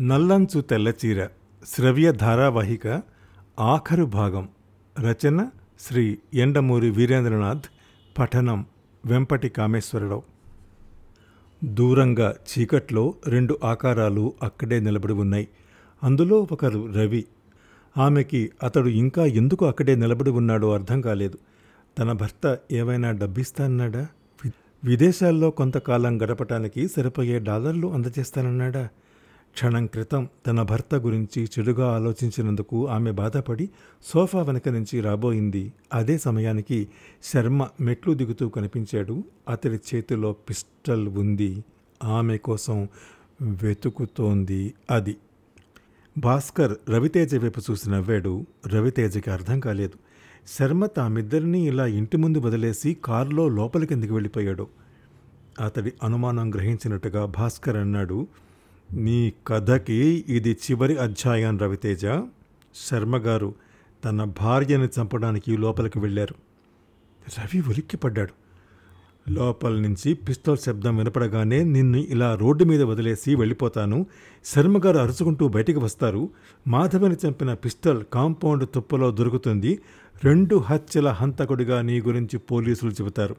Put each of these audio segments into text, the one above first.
నల్లంచు తెల్లచీర శ్రవ్య ధారావాహిక ఆఖరు భాగం. రచన శ్రీ ఎండమూరి వీరేంద్రనాథ్ పఠనం వెంపటి కామేశ్వరరావు. దూరంగా చీకట్లో రెండు ఆకారాలు అక్కడే నిలబడి ఉన్నాయి. అందులో ఒకరు రవి. ఆమెకి అతడు ఇంకా ఎందుకు అక్కడే నిలబడి ఉన్నాడో అర్థం కాలేదు. తన భర్త ఏమైనా డబ్బిస్తానన్నాడా? విదేశాల్లో కొంతకాలం గడపటానికి సరిపోయే డాలర్లు అందజేస్తానన్నాడా? క్షణం క్రితం తన భర్త గురించి చెడుగా ఆలోచించినందుకు ఆమె బాధపడి సోఫా వెనక నుంచి రాబోయింది. అదే సమయానికి శర్మ మెట్లు దిగుతూ కనిపించాడు. అతడి చేతిలో పిస్టల్ ఉంది. ఆమె కోసం వెతుకుతోంది అది. భాస్కర్ రవితేజ వైపు చూసి నవ్వాడు. రవితేజకి అర్థం కాలేదు. శర్మ తామిద్దరినీ ఇలా ఇంటి ముందు వదిలేసి కారులో లోపలికి వెళ్ళిపోయాడు? అతడి అనుమానం గ్రహించినట్టుగా భాస్కర్ అన్నాడు. నీ కథకి ఇది చివరి అధ్యాయం రవితేజ. శర్మగారు తన భార్యని చంపడానికి లోపలికి వెళ్ళారు. రవి ఉలిక్కిపడ్డాడు. లోపల నుంచి పిస్తోల్ శబ్దం వినపడగానే నిన్ను ఇలా రోడ్డు మీద వదిలేసి వెళ్ళిపోతాను. శర్మగారు అరుచుకుంటూ బయటికి వస్తారు. మాధవని చంపిన పిస్తల్ కాంపౌండ్ తుప్పలో దొరుకుతుంది. రెండు హత్యల హంతకుడిగా నీ గురించి పోలీసులు చెబుతారు.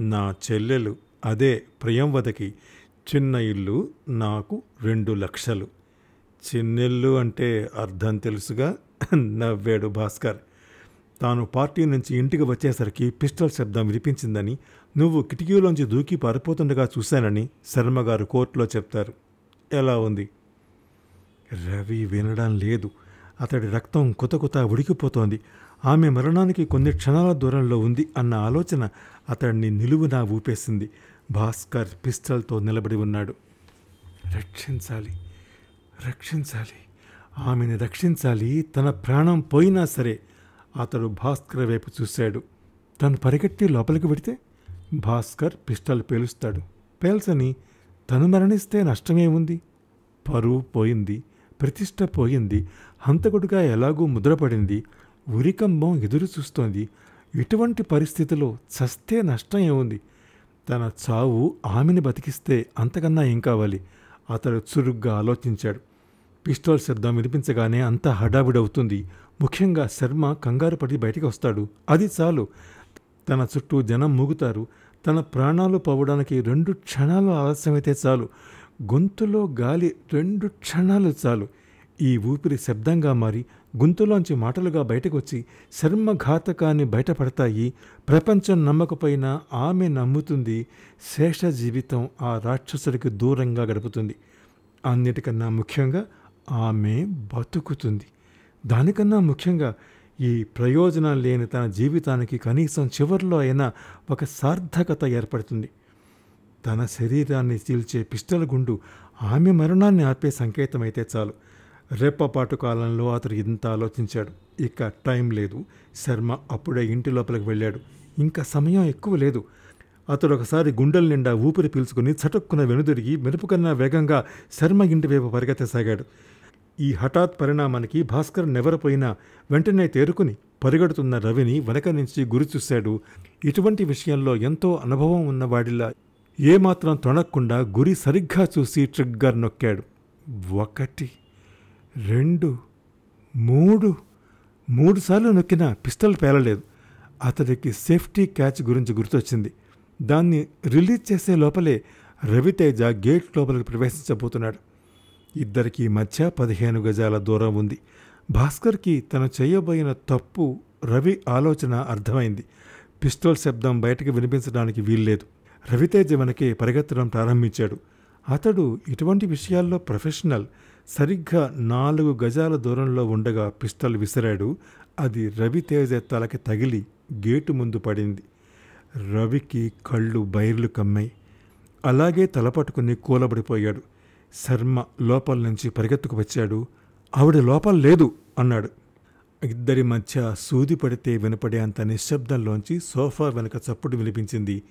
నా చెల్లెలు అదే ప్రియంవదకి చిన్న ఇల్లు నాకు రెండు లక్షలు. చిన్నిల్లు అంటే అర్థం తెలుసుగా? నవ్వాడు భాస్కర్. తాను పార్టీ నుంచి ఇంటికి వచ్చేసరికి పిస్టల్ శబ్దం వినిపించిందని నువ్వు కిటికీలోంచి దూకి పారిపోతుండగా చూశానని శర్మగారు కోర్టులో చెప్తారు. ఎలా ఉంది? రవి వినడం లేదు. అతడి రక్తం కుతకుత ఉడికిపోతోంది. ఆమె మరణానికి కొన్ని క్షణాల దూరంలో ఉంది అన్న ఆలోచన అతడిని నిలువునా ఊపేసింది. భాస్కర్ పిస్టల్తో నిలబడి ఉన్నాడు. రక్షించాలి రక్షించాలి ఆమెను రక్షించాలి తన ప్రాణం పోయినా సరే అతడు భాస్కర్ వైపు చూశాడు. తను పరిగెట్టి లోపలికి పెడితే భాస్కర్ పిస్టల్ పేలుస్తాడు. పేల్చని తను మరణిస్తే నష్టమేముంది పరువు పోయింది ప్రతిష్ట పోయింది హంతకుడిగా ఎలాగూ ముద్రపడింది ఉరికంబం ఎదురు చూస్తోంది ఇటువంటి పరిస్థితిలో చస్తే నష్టం ఏముంది తన చావు ఆమెని బతికిస్తే అంతకన్నా ఏం కావాలి? అతడు చురుగ్గా ఆలోచించాడు. పిస్టల్ శబ్దం వినిపించగానే అంతా హడావిడవుతుంది. ముఖ్యంగా శర్మ కంగారు పడి బయటికి వస్తాడు. అది చాలు. తన చుట్టూ జనం మూగుతారు. తన ప్రాణాలు పోవడానికి రెండు క్షణాలు ఆలస్యమైతే చాలు. గొంతులో గాలి రెండు క్షణాలు చాలు. ఈ ఊపిరి శబ్దంగా మారి గొంతులోంచి మాటలుగా బయటకొచ్చి శర్మఘాతకాన్ని బయటపడతాయి. ప్రపంచం నమ్మకపోయినా ఆమె నమ్ముతుంది. శేష జీవితం ఆ రాక్షసుడికి దూరంగా గడుపుతుంది. అన్నిటికన్నా ముఖ్యంగా ఆమె బతుకుతుంది. దానికన్నా ముఖ్యంగా ఈ ప్రయోజనం లేని తన జీవితానికి కనీసం చివరిలో అయినా ఒక సార్థకత ఏర్పడుతుంది. తన శరీరాన్ని చీల్చే పిస్టల్ గుండు ఆమె మరణాన్ని ఆపే సంకేతమైతే చాలు. రెప్పపాటు కాలంలో అతడు ఇంత ఆలోచించాడు. ఇక టైం లేదు. శర్మ అప్పుడే ఇంటి లోపలికి వెళ్ళాడు. ఇంకా సమయం ఎక్కువ లేదు. అతడు ఒకసారి గుండెల నిండా ఊపిరి పీల్చుకుని చటుక్కున వెనుదిరిగి మెరుపుకన్నా వేగంగా శర్మ ఇంటి వైపు పరిగెత్తసాగాడు. ఈ హఠాత్ పరిణామానికి భాస్కర్ నెవరపోయినా వెంటనే తేరుకుని పరిగెడుతున్న రవిని వెనక నుంచి గురి చూశాడు. ఇటువంటి విషయంలో ఎంతో అనుభవం ఉన్నవాడిలా ఏమాత్రం తొణక్కుండా గురి సరిగ్గా చూసి ట్రిగ్గర్ నొక్కాడు. ఒకటి రెండు మూడు మూడుసార్లు నొక్కినా పిస్టల్ పేలలేదు. అతడికి సేఫ్టీ క్యాచ్ గురించి గుర్తొచ్చింది. దాన్ని రిలీజ్ చేసే లోపలే రవితేజ గేట్ లోపలికి ప్రవేశించబోతున్నాడు. ఇద్దరికి మధ్య పదిహేను గజాల దూరం ఉంది. భాస్కర్కి తను చేయబోయిన తప్పు రవి ఆలోచన అర్థమైంది. పిస్టల్ శబ్దం బయటకు వినిపించడానికి వీల్లేదు. రవితేజ వెనకే పరిగెత్తడం ప్రారంభించాడు. అతడు ఇటువంటి విషయాల్లో ప్రొఫెషనల్. సరిగ్గా నాలుగు గజాల దూరంలో ఉండగా పిస్టల్ విసిరాడు. అది రవితేజ తలకి తగిలి గేటు ముందు పడింది. రవికి కళ్ళు బైర్లు కమ్మాయి. అలాగే తలపట్టుకుని కూలబడిపోయాడు. శర్మ లోపల నుంచి పరిగెత్తుకు వచ్చాడు. ఆవిడ లోపల లేదు అన్నాడు. ఇద్దరి మధ్య సూది పడితే వినపడే అంత నిశ్శబ్దంలోంచి సోఫా వెనుక చప్పుడు వినిపించింది.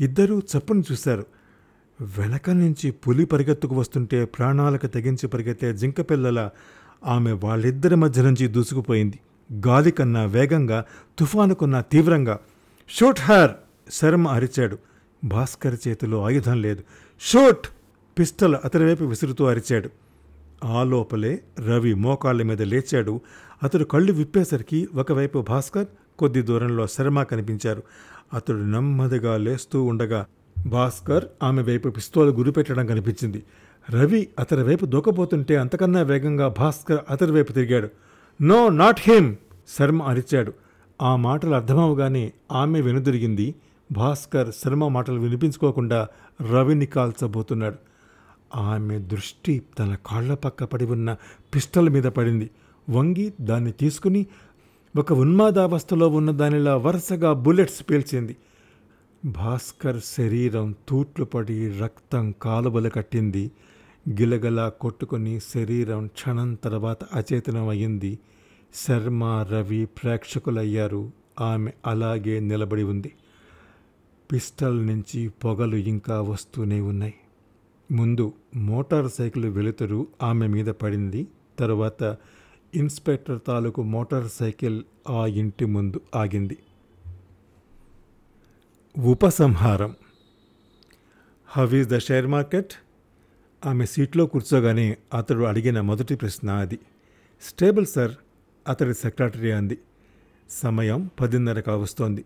ఇద్దరూ చప్పును చూశారు. వెనక నుంచి పులి పరిగెత్తుకు వస్తుంటే ప్రాణాలకు తెగించి పరిగెత్తే జింకపిల్లల ఆమె వాళ్ళిద్దరి మధ్య నుంచి దూసుకుపోయింది. గాలి కన్నా వేగంగా తుఫాను కన్నా తీవ్రంగా. Shoot her! శర్మ అరిచాడు. భాస్కర్ చేతిలో ఆయుధం లేదు. షూట్! పిస్టల్ అతని వైపు విసురుతూ అరిచాడు. ఆ లోపలే రవి మోకాళ్ళ మీద లేచాడు. అతడు కళ్ళు విప్పేసరికి ఒకవైపు భాస్కర్ కొద్ది దూరంలో శర్మ కనిపించారు. అతడు నెమ్మదిగా లేస్తూ ఉండగా భాస్కర్ ఆమె వైపు పిస్తోలు గురిపెట్టడం కనిపించింది. రవి అతని వైపు దూకపోతుంటే అంతకన్నా వేగంగా భాస్కర్ అతని వైపు తిరిగాడు. No not him! శర్మ అరిచాడు. ఆ మాటలు అర్థమవగానే ఆమె వెనుదిరిగింది. భాస్కర్ శర్మ మాటలు వినిపించుకోకుండా రవిని కాల్చబోతున్నాడు. ఆమె దృష్టి తన కాళ్ళ పక్క పడి ఉన్న పిస్టల్ మీద పడింది. వంగి దాన్ని తీసుకుని ఒక ఉన్మాదావస్థలో ఉన్న దానిలా వరుసగా బుల్లెట్స్ పీల్చింది. భాస్కర్ శరీరం తూట్లుపడి రక్తం కాలువలు కట్టింది. గిలగలా కొట్టుకుని శరీరం క్షణం తర్వాత అచేతనం అయింది శర్మ రవి ప్రేక్షకులయ్యారు. ఆమె అలాగే నిలబడి ఉంది. పిస్టల్ నుంచి పొగలు ఇంకా వస్తూనే ఉన్నాయి. ముందు మోటార్ సైకిల్ వెలుతురు ఆమె మీద పడింది. తరువాత ఇన్స్పెక్టర్ తాలూకు మోటార్ సైకిల్ ఆ ఇంటి ముందు ఆగింది. ఉపసంహారం. How is the share market? ఆమె సీట్లో కూర్చోగానే అతడు అడిగిన మొదటి ప్రశ్న అది. స్టేబుల్ సార్ అతడి సెక్రటరీ అంది. సమయం పదిన్నర కావస్తోంది.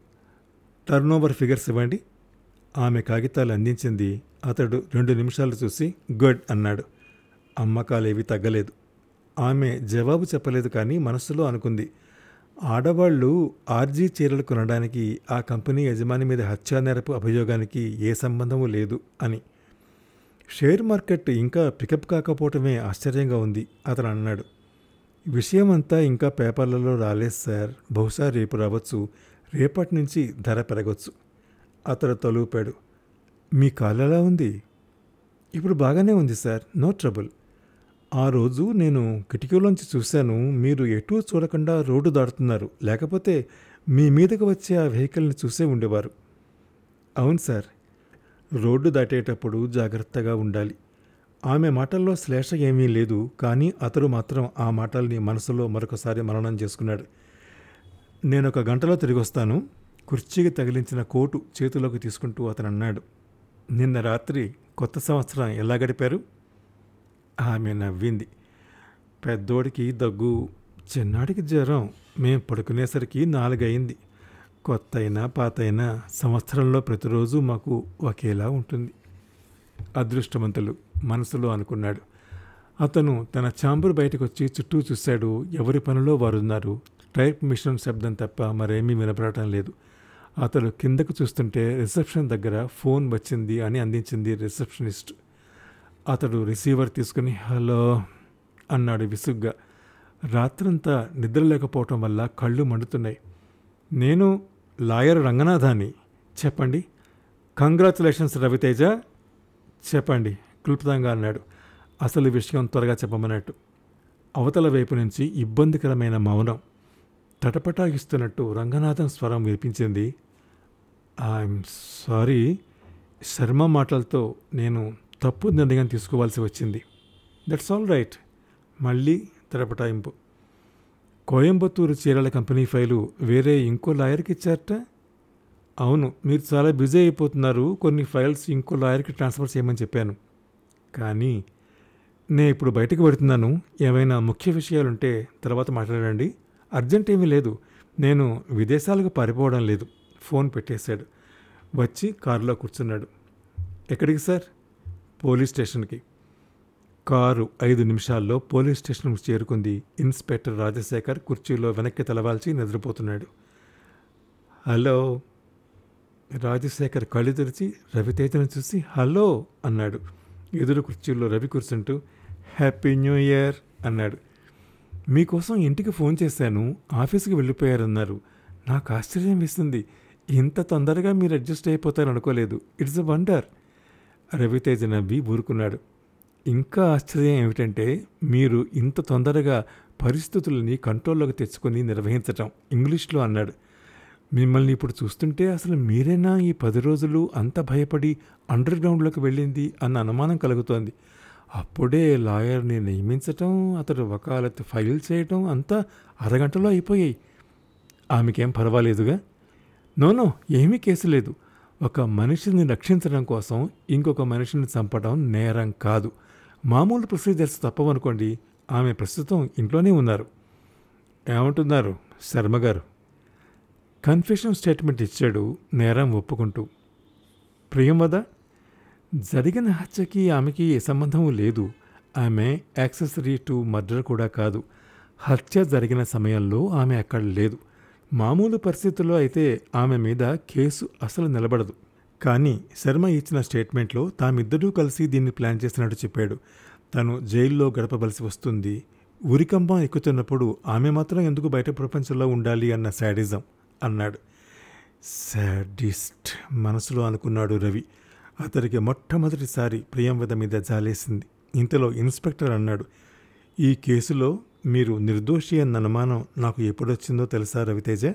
టర్న్ ఓవర్ ఫిగర్స్ ఇవ్వండి. ఆమె కాగితాలు అందించింది. అతడు రెండు నిమిషాలు చూసి గుడ్ అన్నాడు. అమ్మకాలేవి తగ్గలేదు. ఆమె జవాబు చెప్పలేదు కానీ మనస్సులో అనుకుంది. ఆడవాళ్ళు ఆర్జీ చీరలు కొనడానికి ఆ కంపెనీ యజమాని మీద హత్యానేరపు అభియోగానికి ఏ సంబంధము లేదు అని. షేర్ మార్కెట్ ఇంకా పికప్ కాకపోవటమే ఆశ్చర్యంగా ఉంది అతను అన్నాడు. విషయం అంతా ఇంకా పేపర్లలో రాలేదు సార్. బహుశా రేపు రావచ్చు రేపటి నుంచి ధర పెరగచ్చు అతడు తలూపాడు. మీ కాలు ఎలా ఉంది? ఇప్పుడు బాగానే ఉంది సార్. No trouble. ఆ రోజు నేను కిటికీలోంచి చూశాను మీరు ఎటూ చూడకుండా రోడ్డు దాటుతున్నారు. లేకపోతే మీ మీదకి వచ్చే ఆ వెహికల్ని చూసే ఉండేవారు. అవును సార్ రోడ్డు దాటేటప్పుడు జాగ్రత్తగా ఉండాలి. ఆమె మాటల్లో శ్లేష ఏమీ లేదు కానీ అతడు మాత్రం ఆ మాటల్ని మనసులో మరొకసారి మననం చేసుకున్నాడు. నేను ఒక గంటలో తిరిగి వస్తాను కుర్చీకి తగిలించిన కోటు చేతిలోకి తీసుకుంటూ అతను అన్నాడు నిన్న రాత్రి కొత్త సంవత్సరం ఎలా గడిపారు? ఆమె నవ్వింది. పెద్దోడికి దగ్గు చిన్నాడికి జ్వరం. మేం పడుకునేసరికి నాలుగయింది. కొత్త అయినా పాత అయినా సంవత్సరంలో ప్రతిరోజు మాకు ఒకేలా ఉంటుంది. అదృష్టవంతులు మనసులో అనుకున్నాడు. అతను తన చాంబర్ బయటకు వచ్చి చుట్టూ చూశాడు. ఎవరి పనిలో వారున్నారు? టైప్ మిషన్ శబ్దం తప్ప మరేమీ వినపడటం లేదు. అతడు కిందకు చూస్తుంటే రిసెప్షన్ దగ్గర ఫోన్ వచ్చింది అని అందించింది రిసెప్షనిస్ట్. అతడు రిసీవర్ తీసుకుని హలో అన్నాడు విసుగ్గా. రాత్రంతా నిద్ర లేకపోవటం వల్ల కళ్ళు మండుతున్నాయి. నేను లాయర్ రంగనాథాన్ని. చెప్పండి. కంగ్రాచులేషన్స్ రవితేజ. చెప్పండి క్లుప్తంగా అన్నాడు. అసలు విషయం త్వరగా చెప్పమన్నట్టు. అవతల వైపు నుంచి ఇబ్బందికరమైన మౌనం. తటపటాగిస్తున్నట్టు రంగనాథం స్వరం వినిపించింది. I'm sorry. శర్మ మాటలతో నేను తప్పు నిర్ణయం తీసుకోవాల్సి వచ్చింది. దట్స్ ఆల్ రైట్ మళ్ళీ తెరపటాయింపు. కోయంబత్తూరు చీరల కంపెనీ ఫైలు వేరే ఇంకో లాయర్కి ఇచ్చారట? అవును మీరు చాలా బిజీ అయిపోతున్నారు. కొన్ని ఫైల్స్ ఇంకో లాయర్కి ట్రాన్స్ఫర్ చేయమని చెప్పాను. కానీ నేను ఇప్పుడు బయటకు పెడుతున్నాను ఏమైనా ముఖ్య విషయాలుంటే తర్వాత మాట్లాడండి. అర్జెంట్ ఏమీ లేదు. నేను విదేశాలకు పారిపోవడం లేదు. ఫోన్ పెట్టేశాడు. వచ్చి కారులో కూర్చున్నాడు. ఎక్కడికి సార్? పోలీస్ స్టేషన్కి. కారు ఐదు నిమిషాల్లో పోలీస్ స్టేషన్కు చేరుకుంది ఇన్స్పెక్టర్ రాజశేఖర్ కుర్చీలో వెనక్కి తలవాల్చి నిద్రపోతున్నాడు. హలో. రాజశేఖర్ కళ్ళు తెరిచి రవితేజను చూసి హలో అన్నాడు. ఎదురు కుర్చీలో రవి కూర్చుంటూ హ్యాపీ న్యూ ఇయర్ అన్నాడు. మీకోసం ఇంటికి ఫోన్ చేశాను ఆఫీస్కి వెళ్ళిపోయారన్నారు. నాకు ఆశ్చర్యం వేస్తుంది ఇంత తొందరగా మీరు adjust అయిపోతారనుకోలేదు. It's a wonder. Raviteja నవ్వి ఊరుకున్నాడు. ఇంకా ఆశ్చర్యం ఏమిటంటే మీరు ఇంత తొందరగా పరిస్థితులని కంట్రోల్లోకి తెచ్చుకొని నిర్వహించటం ఇంగ్లీష్లో అన్నాడు. మిమ్మల్ని ఇప్పుడు చూస్తుంటే అసలు మీరేనా ఈ పది రోజులు అంత భయపడి అండర్ గ్రౌండ్లోకి వెళ్ళింది అన్న అనుమానం కలుగుతోంది. అప్పుడే లాయర్ని నియమించటం అతడు వకాలత్ ఫైల్ చేయటం అంతా అరగంటలో అయిపోయాయి. ఆమెకేం పర్వాలేదుగా? నోనో ఏమీ కేసు లేదు. ఒక మనిషిని రక్షించడం కోసం ఇంకొక మనిషిని చంపడం నేరం కాదు. మామూలు ప్రొసీజర్స్ తప్పవనుకోండి ఆమె ప్రస్తుతం ఇంట్లోనే ఉన్నారు. ఏమంటున్నారు శర్మ గారు? కన్ఫెషన్ స్టేట్మెంట్ ఇచ్చాడు నేరం ఒప్పుకుంటూ. ప్రియంవద జరిగిన హత్యకి ఆమెకి ఏ సంబంధం లేదు. ఆమె యాక్సెసరీ టు మర్డర్ కూడా కాదు. హత్య జరిగిన సమయంలో ఆమె అక్కడ లేదు. మామూలు పరిస్థితుల్లో అయితే ఆమె మీద కేసు అసలు నిలబడదు. కానీ శర్మ ఇచ్చిన స్టేట్మెంట్లో తామిద్దరూ కలిసి దీన్ని ప్లాన్ చేసినట్టు చెప్పాడు. తను జైల్లో గడపవలసి వస్తుంది. ఉరికంబం ఎక్కుతున్నప్పుడు ఆమె మాత్రం ఎందుకు బయట ప్రపంచంలో ఉండాలి అన్న శాడిజం అన్నాడు. శాడిస్ట్ మనసులో అనుకున్నాడు రవి. అతనికి మొట్టమొదటిసారి ప్రియంవద మీద జాలేసింది. ఇంతలో ఇన్స్పెక్టర్ అన్నాడు ఈ కేసులో మీరు నిర్దోషి అన్న అనుమానం నాకు ఎప్పుడొచ్చిందో తెలుసా రవితేజ?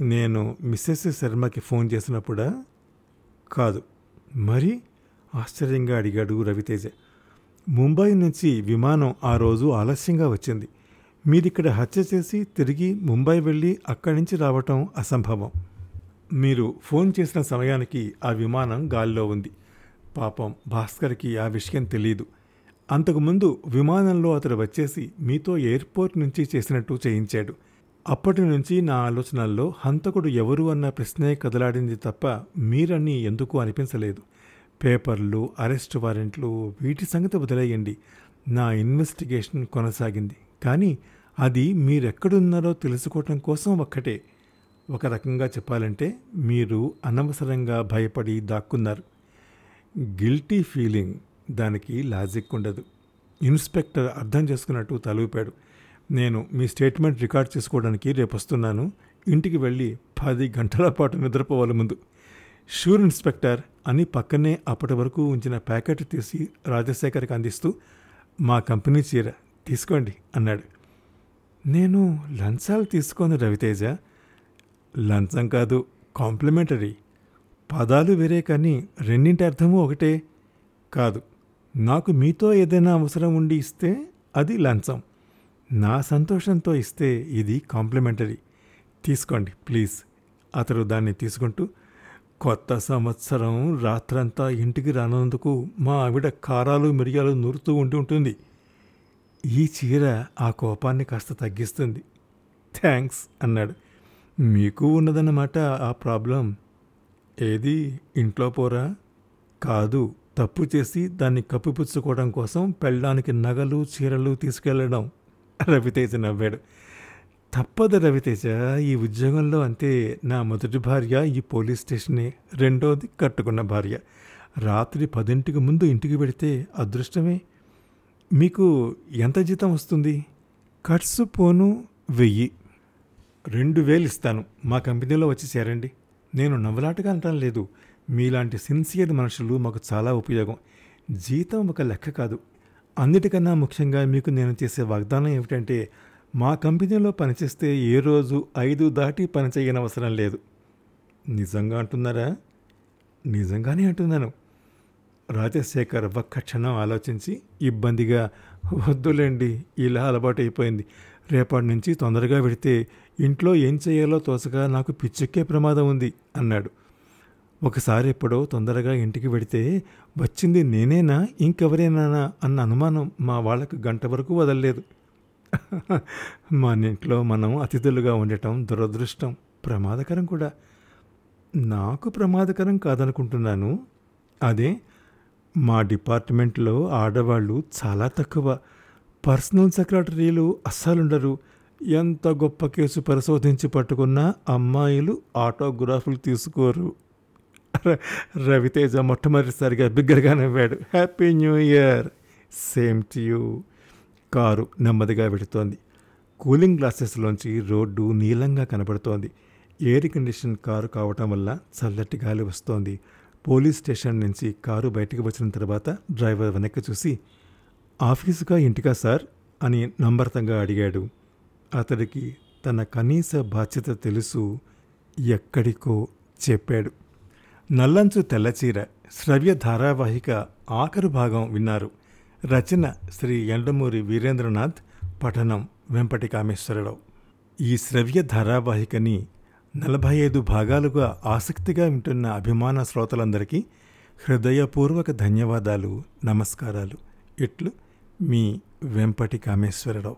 నేను మిస్సెస్ శర్మకి ఫోన్ చేసినప్పుడా? కాదు. మరి? ఆశ్చర్యంగా అడిగాడు రవితేజ. ముంబై నుంచి విమానం ఆ రోజు ఆలస్యంగా వచ్చింది. మీరిక్కడ హత్య చేసి తిరిగి ముంబై వెళ్ళి అక్కడి నుంచి రావటం అసంభవం. మీరు ఫోన్ చేసిన సమయానికి ఆ విమానం గాలిలో ఉంది. పాపం భాస్కర్కి ఆ విషయం తెలియదు అంతకుముందు విమానంలో అతడు వచ్చేసి మీతో ఎయిర్పోర్ట్ నుంచి చేసినట్టు చేయించాడు. అప్పటి నుంచి నా ఆలోచనల్లో హంతకుడు ఎవరు అన్న ప్రశ్నే కదలాడింది తప్ప మీరని ఎందుకు అనిపించలేదు. పేపర్లు అరెస్ట్ వారెంట్లు వీటి సంగతి వదిలేయండి. నా ఇన్వెస్టిగేషన్ కొనసాగింది. కానీ అది మీరెక్కడున్నారో తెలుసుకోవటం కోసం ఒక్కటే. ఒక రకంగా చెప్పాలంటే మీరు అనవసరంగా భయపడి దాక్కున్నారు. Guilty feeling. దానికి లాజిక్ ఉండదు. ఇన్స్పెక్టర్ అర్థం చేసుకున్నట్టు తలూపాడు. నేను మీ స్టేట్మెంట్ రికార్డ్ చేసుకోవడానికి రేపు వస్తున్నాను ఇంటికి వెళ్ళి పది గంటల పాటు నిద్రపోవాలి ముందు. షూర్ ఇన్స్పెక్టర్ అని పక్కనే అప్పటి వరకు ఉంచిన ప్యాకెట్ తీసి రాజశేఖర్కి అందిస్తూ మా కంపెనీ చీర తీసుకోండి అన్నాడు. నేను లంచాలు తీసుకోను రవితేజ. లంచం కాదు కాంప్లిమెంటరీ. పదాలు వేరే కానీ రెండింటి అర్థము ఒకటే కాదు. నాకు మీతో ఏదైనా అవసరం ఉండి ఇస్తే అది లంచం. నా సంతోషంతో ఇస్తే ఇది కాంప్లిమెంటరీ. తీసుకోండి ప్లీజ్. అతడు దాన్ని తీసుకుంటూ కొత్త సంవత్సరం రాత్రంతా ఇంటికి రానందుకు మా ఆవిడ కారాలు మిరియాలు నూరుతూ ఉండి ఉంటుంది. ఈ చీర ఆ కోపాన్ని కాస్త తగ్గిస్తుంది. థ్యాంక్స్ అన్నాడు. మీకు ఉన్నదన్నమాట ఆ ప్రాబ్లం. ఏది? ఇంట్లో పోరా? కాదు. తప్పు చేసి దాన్ని కప్పిపుచ్చుకోవడం కోసం పెళ్ళడానికి నగలు చీరలు తీసుకెళ్ళడం రవితేజ నవ్వాడు. తప్పదు రవితేజ ఈ ఉద్యోగంలో అంతే. నా మొదటి భార్య ఈ పోలీస్ స్టేషనే. రెండోది కట్టుకున్న భార్య. రాత్రి పదింటికి ముందు ఇంటికి పెడితే అదృష్టమే. మీకు ఎంత జీతం వస్తుంది? ఖర్చు పోను వెయ్యి. రెండు వేలు ఇస్తాను. మా కంపెనీలో వచ్చి చేరండి. నేను నవ్వులాటగా అంటాను లేదు. మీలాంటి సిన్సియర్ మనుషులు మాకు చాలా ఉపయోగం. జీతం ఒక లెక్క కాదు. అన్నిటికన్నా ముఖ్యంగా మీకు నేను చేసే వాగ్దానం ఏమిటంటే మా కంపెనీలో పనిచేస్తే ఏ రోజు ఐదు దాటి పని చేయనవసరం లేదు. నిజంగా అంటున్నారా? నిజంగానే అంటున్నాను. రాజశేఖర్ ఒక్క క్షణం ఆలోచించి ఇబ్బందిగా వద్దులేండి ఇలా అలవాటు అయిపోయింది. రేపటి నుంచి తొందరగా పెడితే ఇంట్లో ఏం చేయాలో తోసగా నాకు పిచ్చెక్కే ప్రమాదం ఉంది అన్నాడు. ఒకసారి ఎప్పుడో తొందరగా ఇంటికి వెడితే వచ్చింది నేనేనా? ఇంకెవరేనా అన్న అనుమానం మా వాళ్ళకు గంట వరకు వదలలేదు. మన ఇంట్లో మనం అతిథులుగా ఉండటం దురదృష్టం ప్రమాదకరం కూడా. నాకు ప్రమాదకరం కాదనుకుంటున్నాను. అదే మా డిపార్ట్మెంట్లో ఆడవాళ్ళు చాలా తక్కువ. పర్సనల్ సెక్రటరీలు అస్సలుండరు. ఎంత గొప్ప కేసు పరిశోధించి పట్టుకున్నా అమ్మాయిలు ఆటోగ్రాఫ్లు తీసుకోరు. రవితేజ మొట్టమొదటిసారిగా బిగ్గరగా నవ్వాడు happy new year same to you car నెమ్మదిగా వెడుతోంది కూలింగ్ గ్లాసెస్లోంచి రోడ్డు నీలంగా కనబడుతోంది. ఎయిర్ కండిషన్ కారు కావటం వల్ల చల్లటి గాలి వస్తోంది. పోలీస్ స్టేషన్ నుంచి కారు బయటకు వచ్చిన తర్వాత డ్రైవర్ వెనక్కి చూసి ఆఫీసుగా ఇంటికా సార్? అని నంబర్తంగా అడిగాడు. అతడికి తన కనీస బాధ్యత తెలుసు ఎక్కడికో చెప్పాడు. నల్లంచు తెల్లచీర శ్రవ్య ధారావాహిక ఆఖరు భాగం విన్నారు. రచన శ్రీ ఎండమూరి వీరేంద్రనాథ్ పఠనం వెంపటి కామేశ్వరరావు ఈ శ్రవ్య ధారావాహికని నలభై ఐదు భాగాలుగా ఆసక్తిగా వింటున్న అభిమాన శ్రోతలందరికీ హృదయపూర్వక ధన్యవాదాలు నమస్కారాలు. ఇట్లు మీ వెంపటి కామేశ్వరరావు